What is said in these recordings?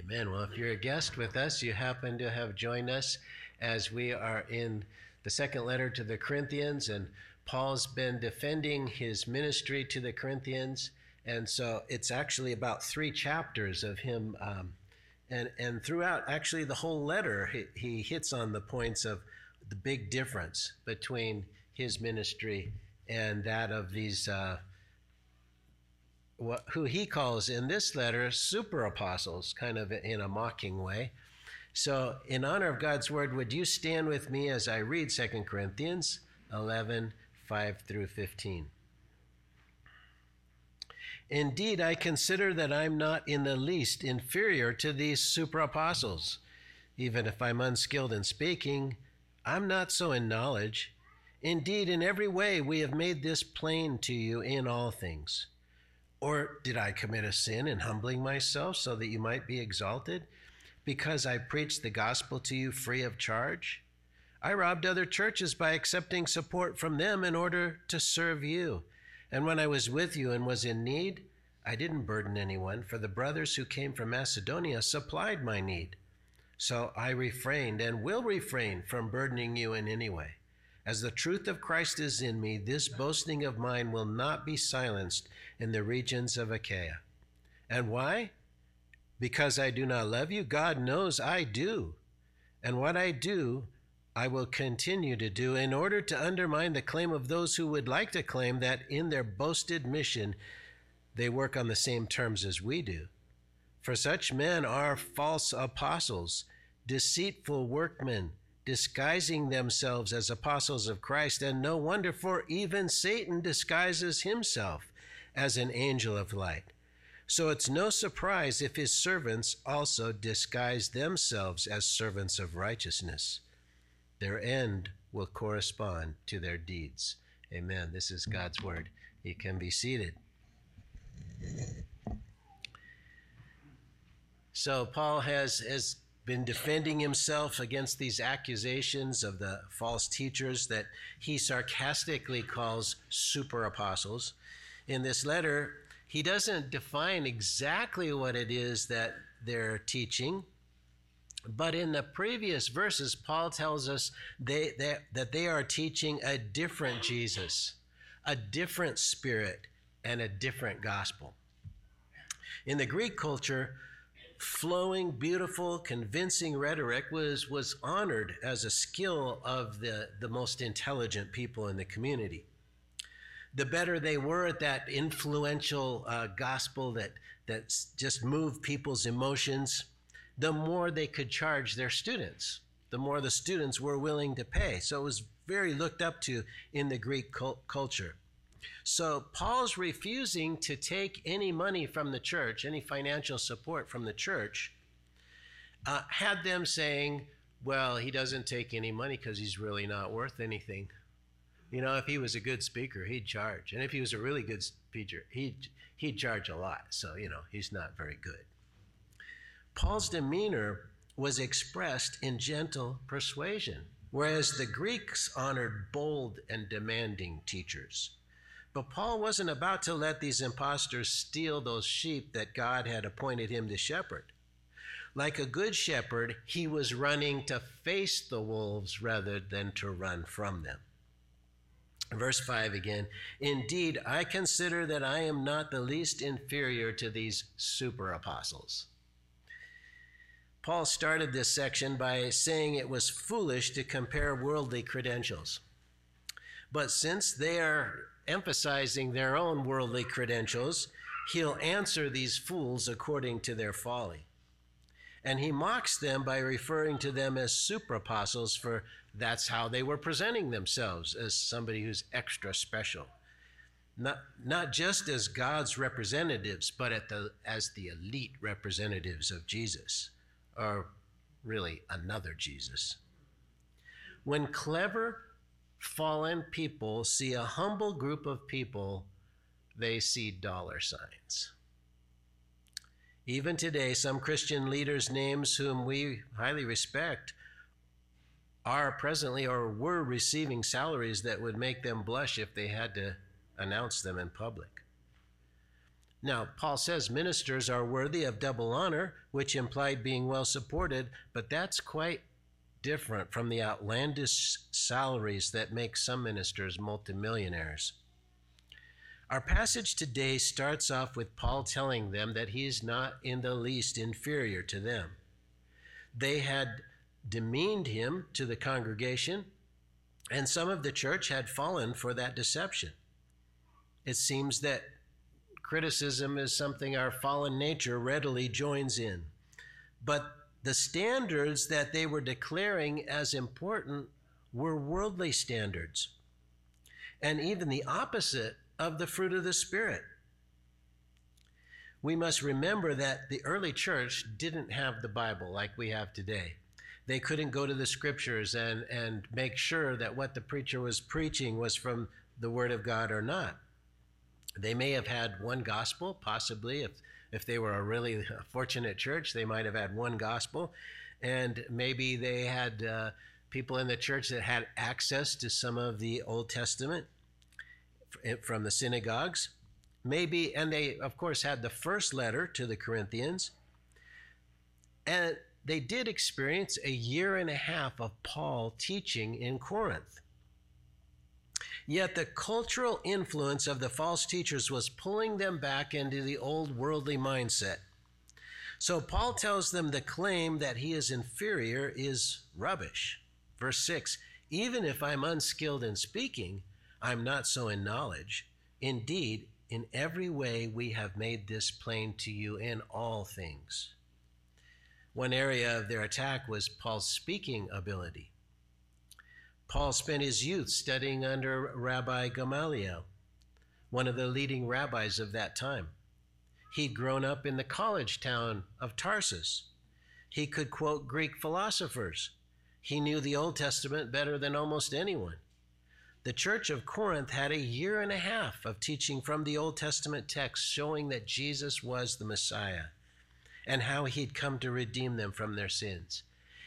Amen. Well, if you're a guest with us, you happen to have joined us as we are in the second letter to the Corinthians, and Paul's been defending his ministry to the Corinthians. And so it's actually about three chapters of him. Um, and, and throughout, actually, the whole letter, he, he hits on the points of the big difference between his ministry and that of these uh, what, who he calls in this letter super apostles, kind of in a mocking way. So, in honor of God's word, would you stand with me as I read 2 Corinthians 11 5 through 15? Indeed, I consider that I'm not in the least inferior to these super apostles. Even if I'm unskilled in speaking, I'm not so in knowledge. Indeed, in every way we have made this plain to you in all things. Or did I commit a sin in humbling myself so that you might be exalted? Because I preached the gospel to you free of charge? I robbed other churches by accepting support from them in order to serve you. And when I was with you and was in need, I didn't burden anyone, for the brothers who came from Macedonia supplied my need. So I refrained and will refrain from burdening you in any way. As the truth of Christ is in me, this boasting of mine will not be silenced in the regions of Achaia. And why? Because I do not love you? God knows I do. And what I do, I will continue to do in order to undermine the claim of those who would like to claim that in their boasted mission, they work on the same terms as we do. For such men are false apostles, deceitful workmen disguising themselves as apostles of Christ, and no wonder, for even Satan disguises himself as an angel of light. So it's no surprise if his servants also disguise themselves as servants of righteousness. Their end will correspond to their deeds. Amen. This is God's word. You can be seated. So Paul has, has been defending himself against these accusations of the false teachers that he sarcastically calls super apostles. In this letter, he doesn't define exactly what it is that they're teaching. But in the previous verses, Paul tells us they, that they are teaching a different Jesus, a different spirit, and a different gospel. In the Greek culture, flowing, beautiful, convincing rhetoric was, was honored as a skill of the, the most intelligent people in the community. The better they were at that influential uh, gospel that, that just moved people's emotions, the more they could charge their students, the more the students were willing to pay. So it was very looked up to in the Greek culture. So Paul's refusing to take any money from the church, any financial support from the church, uh, had them saying, well, he doesn't take any money because he's really not worth anything. You know, if he was a good speaker, he'd charge. And if he was a really good speaker, he'd, he'd charge a lot. So, you know, he's not very good. Paul's demeanor was expressed in gentle persuasion, whereas the Greeks honored bold and demanding teachers. But Paul wasn't about to let these impostors steal those sheep that God had appointed him to shepherd. Like a good shepherd, he was running to face the wolves rather than to run from them. Verse 5 again Indeed, I consider that I am not the least inferior to these super apostles. Paul started this section by saying it was foolish to compare worldly credentials. But since they are emphasizing their own worldly credentials, he'll answer these fools according to their folly. And he mocks them by referring to them as super apostles, for that's how they were presenting themselves as somebody who's extra special. Not, not just as God's representatives, but the, as the elite representatives of Jesus, or really another Jesus. When clever fallen people see a humble group of people, they see dollar signs. Even today, some Christian leaders' names, whom we highly respect, are presently or were receiving salaries that would make them blush if they had to announce them in public. Now, Paul says ministers are worthy of double honor, which implied being well supported, but that's quite different from the outlandish salaries that make some ministers multimillionaires. Our passage today starts off with Paul telling them that he is not in the least inferior to them. They had demeaned him to the congregation, and some of the church had fallen for that deception. It seems that criticism is something our fallen nature readily joins in. But the standards that they were declaring as important were worldly standards, and even the opposite of the fruit of the Spirit. We must remember that the early church didn't have the Bible like we have today. They couldn't go to the scriptures and, and make sure that what the preacher was preaching was from the Word of God or not. They may have had one gospel, possibly. If, if they were a really fortunate church, they might have had one gospel. And maybe they had uh, people in the church that had access to some of the Old Testament from the synagogues. Maybe, and they, of course, had the first letter to the Corinthians. And they did experience a year and a half of Paul teaching in Corinth. Yet the cultural influence of the false teachers was pulling them back into the old worldly mindset. So Paul tells them the claim that he is inferior is rubbish. Verse 6 Even if I'm unskilled in speaking, I'm not so in knowledge. Indeed, in every way we have made this plain to you in all things. One area of their attack was Paul's speaking ability. Paul spent his youth studying under Rabbi Gamaliel, one of the leading rabbis of that time. He'd grown up in the college town of Tarsus. He could quote Greek philosophers. He knew the Old Testament better than almost anyone. The church of Corinth had a year and a half of teaching from the Old Testament text showing that Jesus was the Messiah and how he'd come to redeem them from their sins.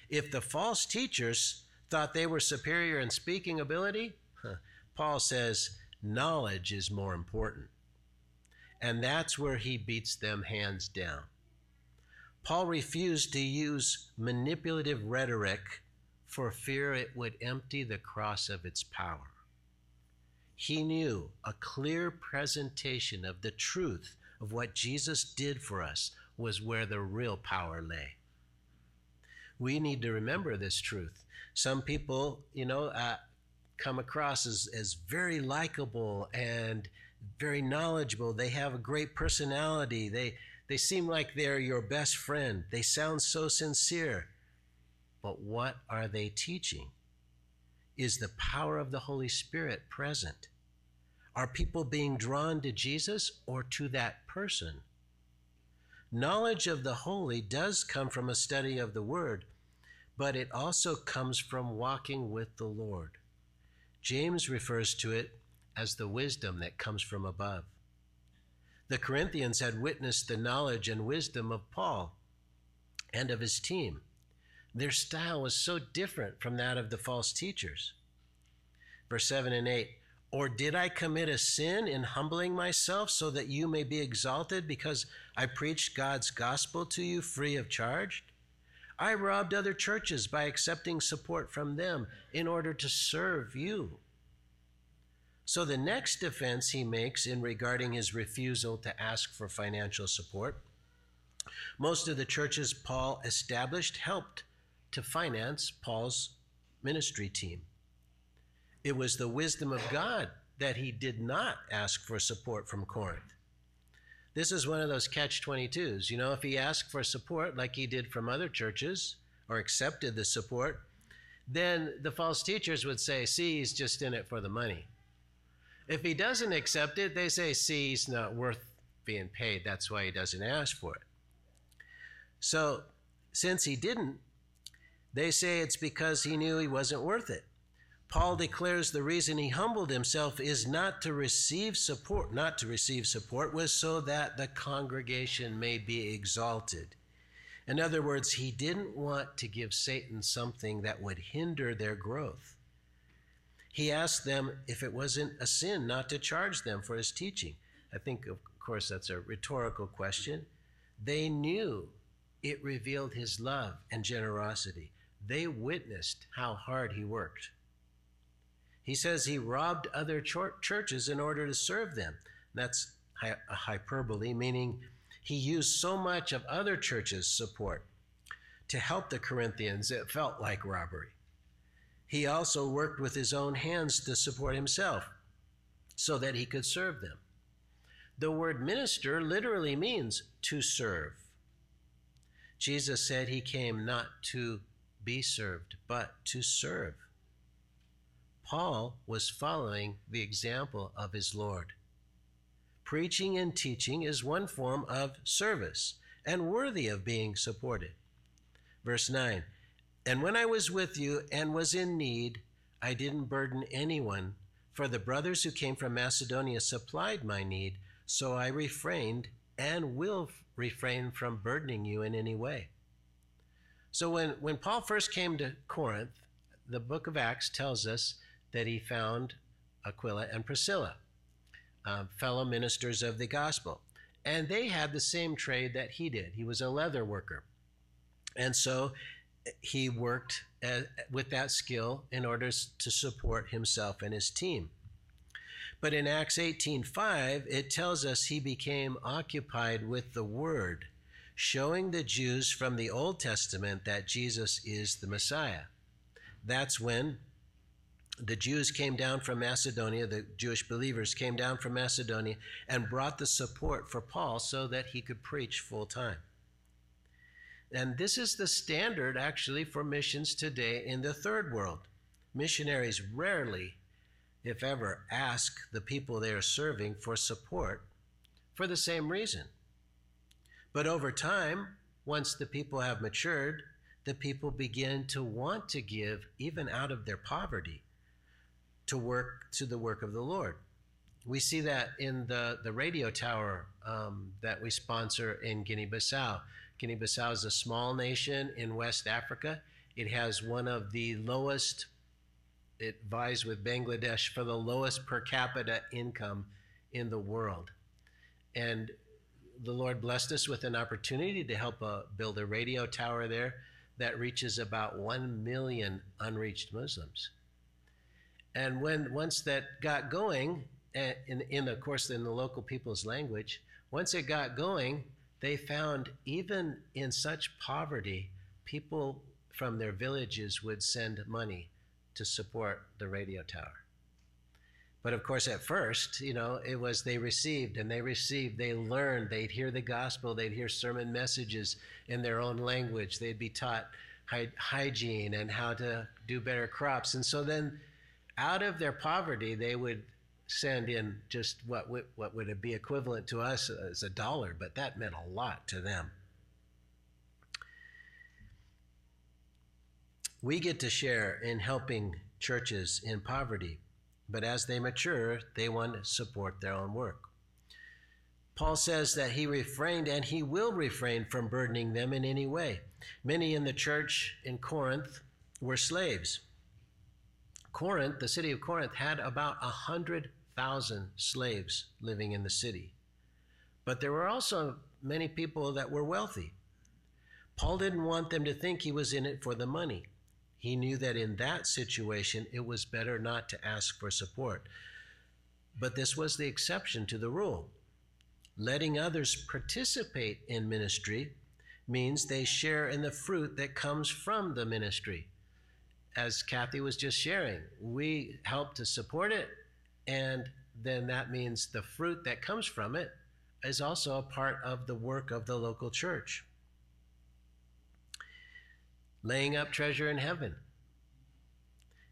If the false teachers thought they were superior in speaking ability, huh, Paul says knowledge is more important. And that's where he beats them hands down. Paul refused to use manipulative rhetoric for fear it would empty the cross of its power. He knew a clear presentation of the truth of what Jesus did for us was where the real power lay. We need to remember this truth some people, you know, uh, come across as, as very likable and very knowledgeable. They have a great personality. They, they seem like they're your best friend. They sound so sincere. But what are they teaching? Is the power of the Holy Spirit present? Are people being drawn to Jesus or to that person? Knowledge of the holy does come from a study of the Word, but it also comes from walking with the Lord. James refers to it as the wisdom that comes from above. The Corinthians had witnessed the knowledge and wisdom of Paul and of his team. Their style was so different from that of the false teachers. Verse 7 and 8 Or did I commit a sin in humbling myself so that you may be exalted because I preached God's gospel to you free of charge? I robbed other churches by accepting support from them in order to serve you. So the next defense he makes in regarding his refusal to ask for financial support, most of the churches Paul established helped to finance Paul's ministry team. It was the wisdom of God that he did not ask for support from Corinth. This is one of those catch 22s. You know, if he asked for support like he did from other churches or accepted the support, then the false teachers would say, see, he's just in it for the money. If he doesn't accept it, they say, see, he's not worth being paid. That's why he doesn't ask for it. So, since he didn't, they say it's because he knew he wasn't worth it. Paul declares the reason he humbled himself is not to receive support, not to receive support was so that the congregation may be exalted. In other words, he didn't want to give Satan something that would hinder their growth. He asked them if it wasn't a sin not to charge them for his teaching. I think, of course, that's a rhetorical question. They knew it revealed his love and generosity. They witnessed how hard he worked. He says he robbed other churches in order to serve them. That's a hyperbole, meaning he used so much of other churches' support to help the Corinthians, it felt like robbery. He also worked with his own hands to support himself so that he could serve them. The word minister literally means to serve. Jesus said he came not to be served, but to serve. Paul was following the example of his Lord. Preaching and teaching is one form of service and worthy of being supported. Verse 9 And when I was with you and was in need, I didn't burden anyone, for the brothers who came from Macedonia supplied my need, so I refrained and will refrain from burdening you in any way. So when, when Paul first came to Corinth, the book of Acts tells us that he found Aquila and Priscilla, uh, fellow ministers of the gospel. And they had the same trade that he did. He was a leather worker. And so he worked with that skill in order to support himself and his team. But in Acts 18:5, it tells us he became occupied with the word, showing the Jews from the Old Testament that Jesus is the Messiah. That's when the Jews came down from Macedonia, the Jewish believers came down from Macedonia and brought the support for Paul so that he could preach full time. And this is the standard actually for missions today in the third world. Missionaries rarely, if ever, ask the people they are serving for support for the same reason. But over time, once the people have matured, the people begin to want to give even out of their poverty to work to the work of the Lord. We see that in the, the radio tower um, that we sponsor in Guinea Bissau. Guinea Bissau is a small nation in West Africa. It has one of the lowest, it vies with Bangladesh for the lowest per capita income in the world. And the Lord blessed us with an opportunity to help uh, build a radio tower there that reaches about 1 million unreached Muslims. And when once that got going, eh, in, in of course in the local people's language, once it got going, they found even in such poverty, people from their villages would send money to support the radio tower. But of course, at first, you know, it was they received and they received, they learned, they'd hear the gospel, they'd hear sermon messages in their own language, they'd be taught hygiene and how to do better crops. And so then out of their poverty, they would send in just what would, what would be equivalent to us as a dollar, but that meant a lot to them. We get to share in helping churches in poverty, but as they mature, they want to support their own work. Paul says that he refrained and he will refrain from burdening them in any way. Many in the church in Corinth were slaves. Corinth, the city of Corinth, had about 100,000 slaves living in the city. But there were also many people that were wealthy. Paul didn't want them to think he was in it for the money. He knew that in that situation, it was better not to ask for support. But this was the exception to the rule. Letting others participate in ministry means they share in the fruit that comes from the ministry as Kathy was just sharing, we help to support it, and then that means the fruit that comes from it is also a part of the work of the local church. Laying up treasure in heaven.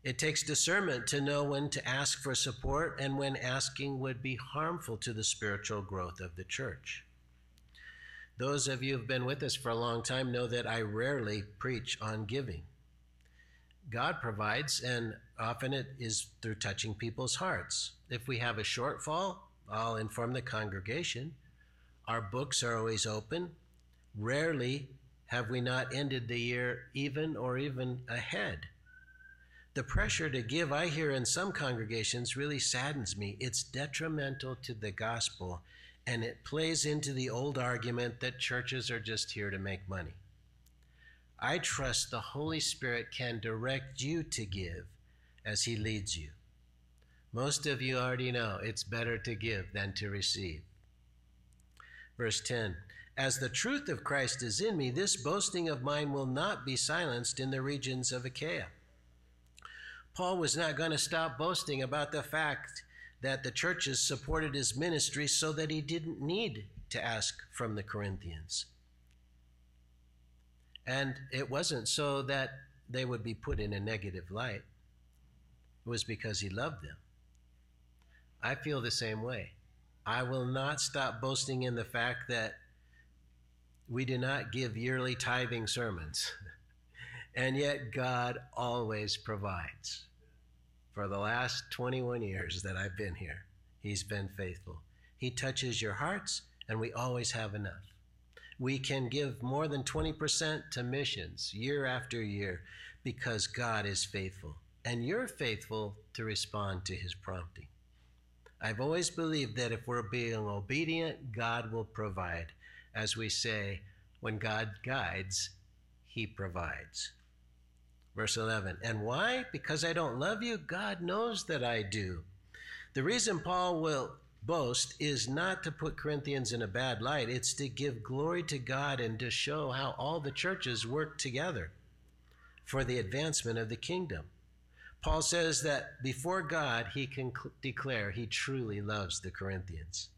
It takes discernment to know when to ask for support and when asking would be harmful to the spiritual growth of the church. Those of you who've been with us for a long time know that I rarely preach on giving. God provides, and often it is through touching people's hearts. If we have a shortfall, I'll inform the congregation. Our books are always open. Rarely have we not ended the year even or even ahead. The pressure to give, I hear in some congregations, really saddens me. It's detrimental to the gospel and it plays into the old argument that churches are just here to make money. I trust the Holy Spirit can direct you to give as He leads you. Most of you already know it's better to give than to receive. Verse 10 As the truth of Christ is in me, this boasting of mine will not be silenced in the regions of Achaia. Paul was not going to stop boasting about the fact that the churches supported his ministry so that he didn't need to ask from the Corinthians. And it wasn't so that they would be put in a negative light, it was because he loved them. I feel the same way. I will not stop boasting in the fact that we do not give yearly tithing sermons. and yet, God always provides. For the last 21 years that I've been here, He's been faithful. He touches your hearts, and we always have enough. We can give more than 20% to missions year after year because God is faithful, and you're faithful to respond to His prompting. I've always believed that if we're being obedient, God will provide. As we say, when God guides, He provides. Verse 11, and why? Because I don't love you? God knows that I do. The reason Paul will boast is not to put Corinthians in a bad light, it's to give glory to God and to show how all the churches work together for the advancement of the kingdom. Paul says that before God, he can cl- declare he truly loves the Corinthians.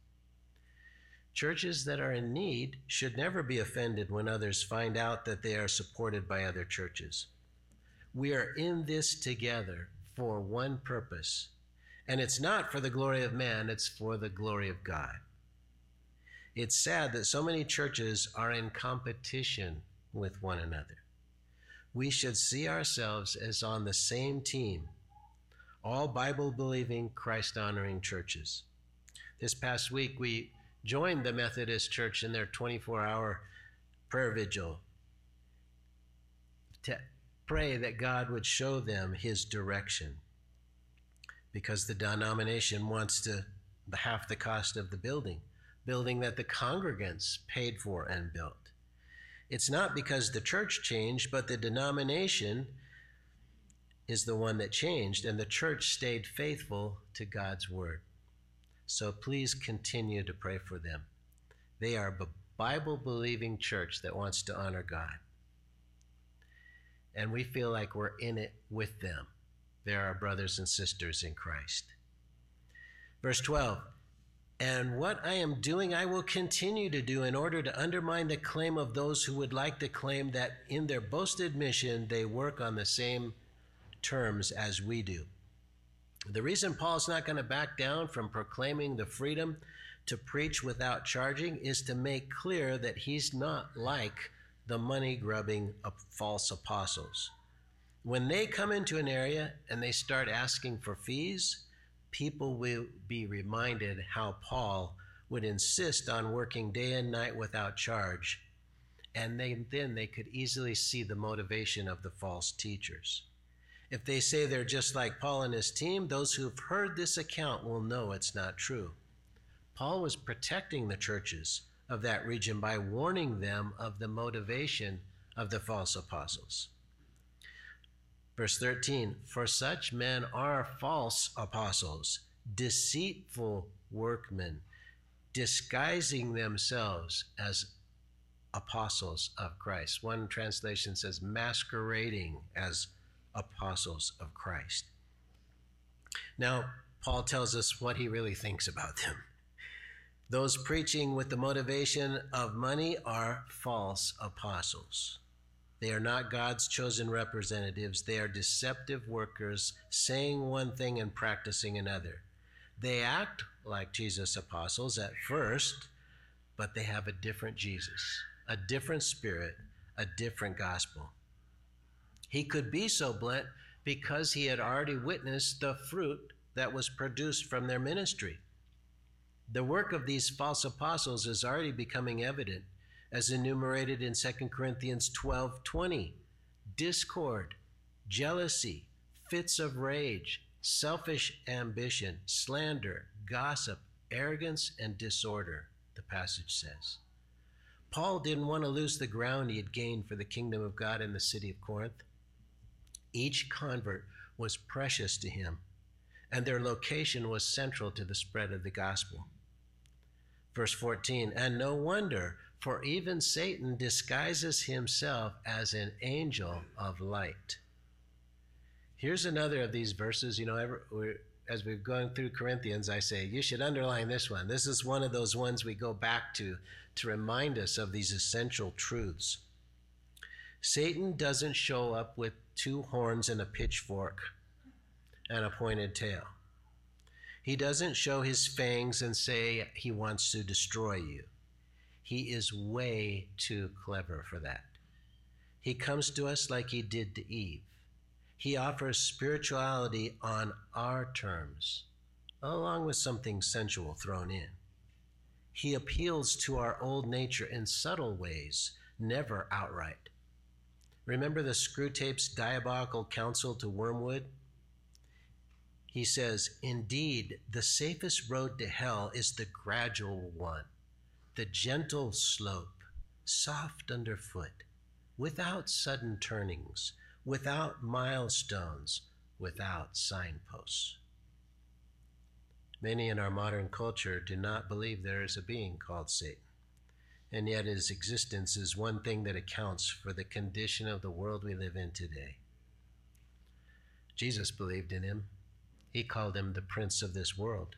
Churches that are in need should never be offended when others find out that they are supported by other churches. We are in this together for one purpose. And it's not for the glory of man, it's for the glory of God. It's sad that so many churches are in competition with one another. We should see ourselves as on the same team, all Bible believing, Christ honoring churches. This past week, we joined the Methodist Church in their 24 hour prayer vigil to pray that God would show them his direction because the denomination wants to half the cost of the building, building that the congregants paid for and built. It's not because the church changed, but the denomination is the one that changed, and the church stayed faithful to God's word. So please continue to pray for them. They are a Bible believing church that wants to honor God and we feel like we're in it with them. They're our brothers and sisters in Christ. Verse 12 And what I am doing, I will continue to do in order to undermine the claim of those who would like to claim that in their boasted mission they work on the same terms as we do. The reason Paul's not going to back down from proclaiming the freedom to preach without charging is to make clear that he's not like the money grubbing uh, false apostles. When they come into an area and they start asking for fees, people will be reminded how Paul would insist on working day and night without charge. And they, then they could easily see the motivation of the false teachers. If they say they're just like Paul and his team, those who've heard this account will know it's not true. Paul was protecting the churches of that region by warning them of the motivation of the false apostles. Verse 13 For such men are false apostles, deceitful workmen, disguising themselves as apostles of Christ. One translation says masquerading as apostles of Christ. Now, Paul tells us what he really thinks about them. Those preaching with the motivation of money are false apostles. They are not God's chosen representatives. They are deceptive workers, saying one thing and practicing another. They act like Jesus' apostles at first, but they have a different Jesus, a different spirit, a different gospel. He could be so blunt because he had already witnessed the fruit that was produced from their ministry. The work of these false apostles is already becoming evident, as enumerated in 2 Corinthians 12 20. Discord, jealousy, fits of rage, selfish ambition, slander, gossip, arrogance, and disorder. the passage says. Paul didn't want to lose the ground he had gained for the kingdom of God in the city of Corinth. Each convert was precious to him, and their location was central to the spread of the gospel. Verse 14, and no wonder, for even Satan disguises himself as an angel of light. Here's another of these verses. You know, every, as we've gone through Corinthians, I say, you should underline this one. This is one of those ones we go back to to remind us of these essential truths. Satan doesn't show up with two horns and a pitchfork and a pointed tail. He doesn't show his fangs and say he wants to destroy you. He is way too clever for that. He comes to us like he did to Eve. He offers spirituality on our terms, along with something sensual thrown in. He appeals to our old nature in subtle ways, never outright. Remember the Screwtape's diabolical counsel to Wormwood? He says, Indeed, the safest road to hell is the gradual one, the gentle slope, soft underfoot, without sudden turnings, without milestones, without signposts. Many in our modern culture do not believe there is a being called Satan, and yet his existence is one thing that accounts for the condition of the world we live in today. Jesus believed in him. He called him the prince of this world.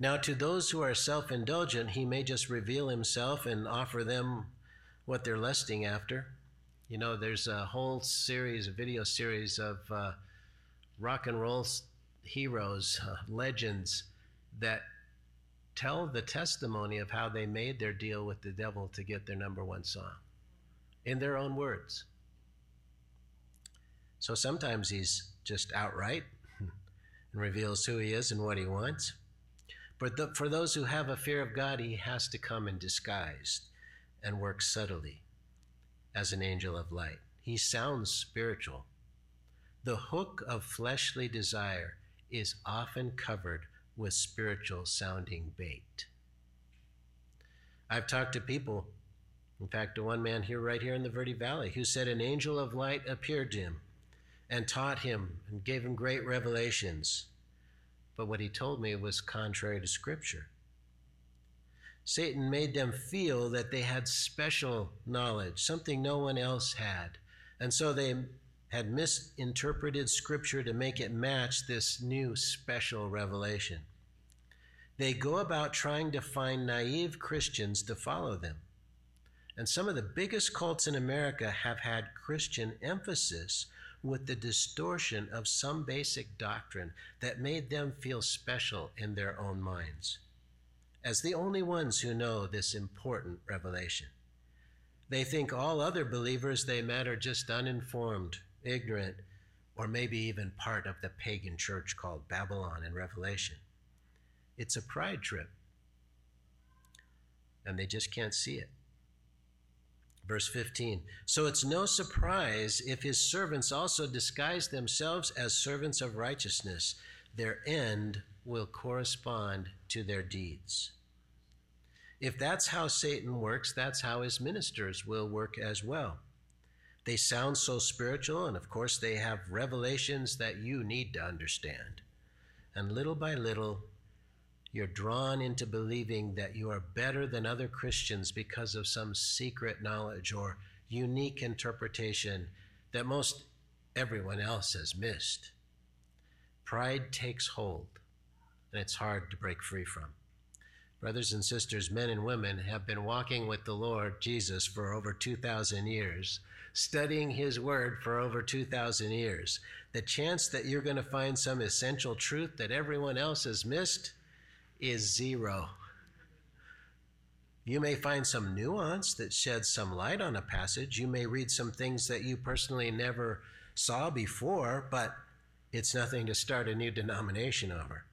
Now, to those who are self indulgent, he may just reveal himself and offer them what they're lusting after. You know, there's a whole series, a video series of uh, rock and roll heroes, uh, legends that tell the testimony of how they made their deal with the devil to get their number one song in their own words. So sometimes he's just outright and reveals who he is and what he wants. But the, for those who have a fear of God, he has to come in disguise and work subtly as an angel of light. He sounds spiritual. The hook of fleshly desire is often covered with spiritual sounding bait. I've talked to people, in fact, to one man here, right here in the Verde Valley, who said an angel of light appeared to him and taught him and gave him great revelations. But what he told me was contrary to Scripture. Satan made them feel that they had special knowledge, something no one else had. And so they had misinterpreted Scripture to make it match this new special revelation. They go about trying to find naive Christians to follow them. And some of the biggest cults in America have had Christian emphasis with the distortion of some basic doctrine that made them feel special in their own minds, as the only ones who know this important revelation. They think all other believers they met are just uninformed ignorant, or maybe even part of the pagan church called Babylon in Revelation. It's a pride trip, and they just can't see it. Verse 15 So it's no surprise if his servants also disguise themselves as servants of righteousness, their end will correspond to their deeds. If that's how Satan works, that's how his ministers will work as well. They sound so spiritual, and of course, they have revelations that you need to understand. And little by little, you're drawn into believing that you are better than other Christians because of some secret knowledge or unique interpretation that most everyone else has missed. Pride takes hold, and it's hard to break free from. Brothers and sisters, men and women have been walking with the Lord Jesus for over 2,000 years studying His Word for over 2,000 years, the chance that you're going to find some essential truth that everyone else has missed is zero. You may find some nuance that sheds some light on a passage. You may read some things that you personally never saw before, but it's nothing to start a new denomination over.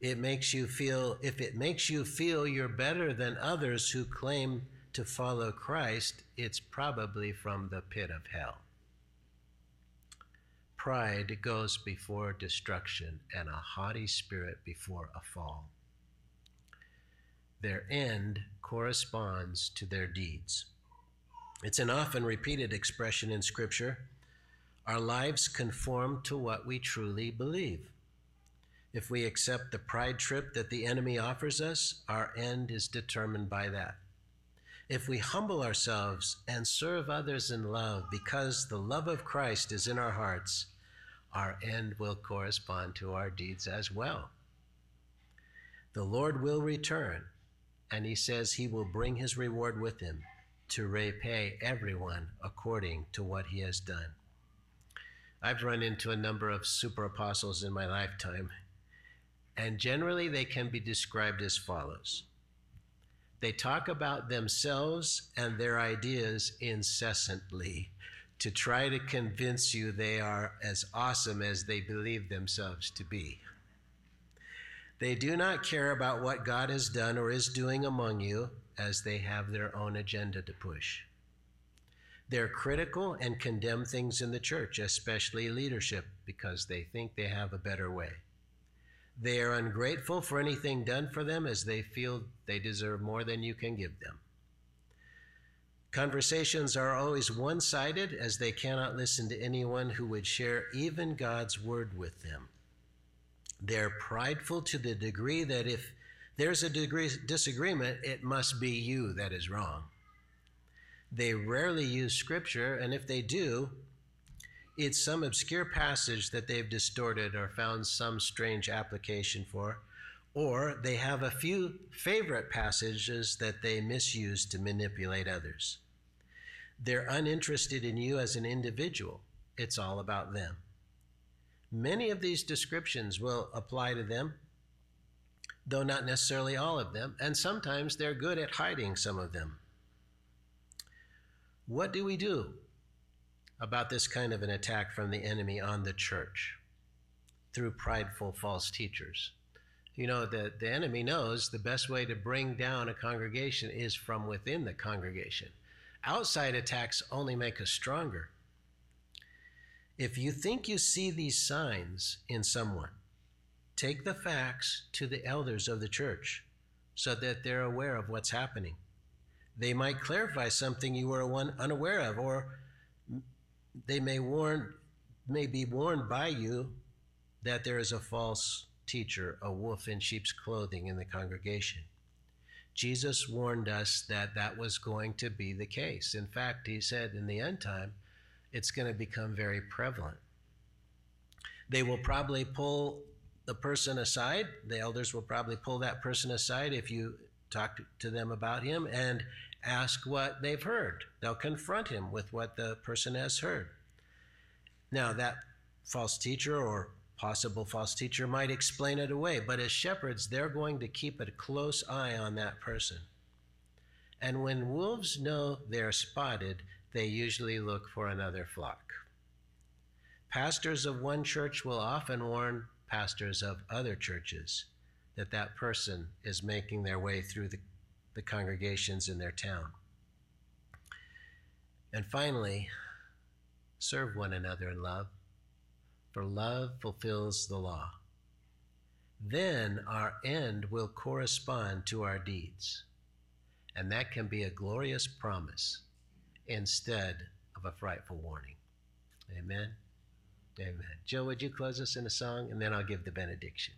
It makes you feel, if it makes you feel you're better than others who claim to follow Christ, it's probably from the pit of hell. Pride goes before destruction, and a haughty spirit before a fall. their end corresponds to their deeds. It's an often repeated expression in Scripture. Our lives conform to what we truly believe. If we accept the pride trip that the enemy offers us, our end is determined by that. If we humble ourselves and serve others in love because the love of Christ is in our hearts, our end will correspond to our deeds as well. The Lord will return, and he says he will bring his reward with him to repay everyone according to what he has done. I've run into a number of super apostles in my lifetime, and generally they can be described as follows they talk about themselves and their ideas incessantly to try to convince you they are as awesome as they believe themselves to be. They do not care about what God has done or is doing among you, as they have their own agenda to push. They're critical and condemn things in the church, especially leadership, because they think they have a better way. They are ungrateful for anything done for them as they feel they deserve more than you can give them. Conversations are always one sided as they cannot listen to anyone who would share even God's word with them. They're prideful to the degree that if there's a degree disagreement, it must be you that is wrong. They rarely use scripture, and if they do, it's some obscure passage that they've distorted or found some strange application for, or they have a few favorite passages that they misuse to manipulate others. They're uninterested in you as an individual, it's all about them. Many of these descriptions will apply to them, though not necessarily all of them, and sometimes they're good at hiding some of them. What do we do about this kind of an attack from the enemy on the church through prideful false teachers. You know, the, the enemy knows the best way to bring down a congregation is from within the congregation. Outside attacks only make us stronger. If you think you see these signs in someone, take the facts to the elders of the church so that they're aware of what's happening. They might clarify something you were unaware of, or they may warn may be warned by you that there is a false teacher, a wolf in sheep's clothing in the congregation. Jesus warned us that that was going to be the case. In fact, he said in the end time, it's going to become very prevalent. They will probably pull the person aside. The elders will probably pull that person aside if you talk to them about him and ask what they've heard. They'll confront him with what the person has heard. Now, that false teacher or possible false teacher might explain it away, but as shepherds, they're going to keep a close eye on that person. And when wolves know they're spotted, they usually look for another flock. Pastors of one church will often warn pastors of other churches that that person is making their way through the the congregations in their town. And finally, serve one another in love, for love fulfills the law. Then our end will correspond to our deeds, and that can be a glorious promise instead of a frightful warning. Amen. Amen. Joe, would you close us in a song, and then I'll give the benediction.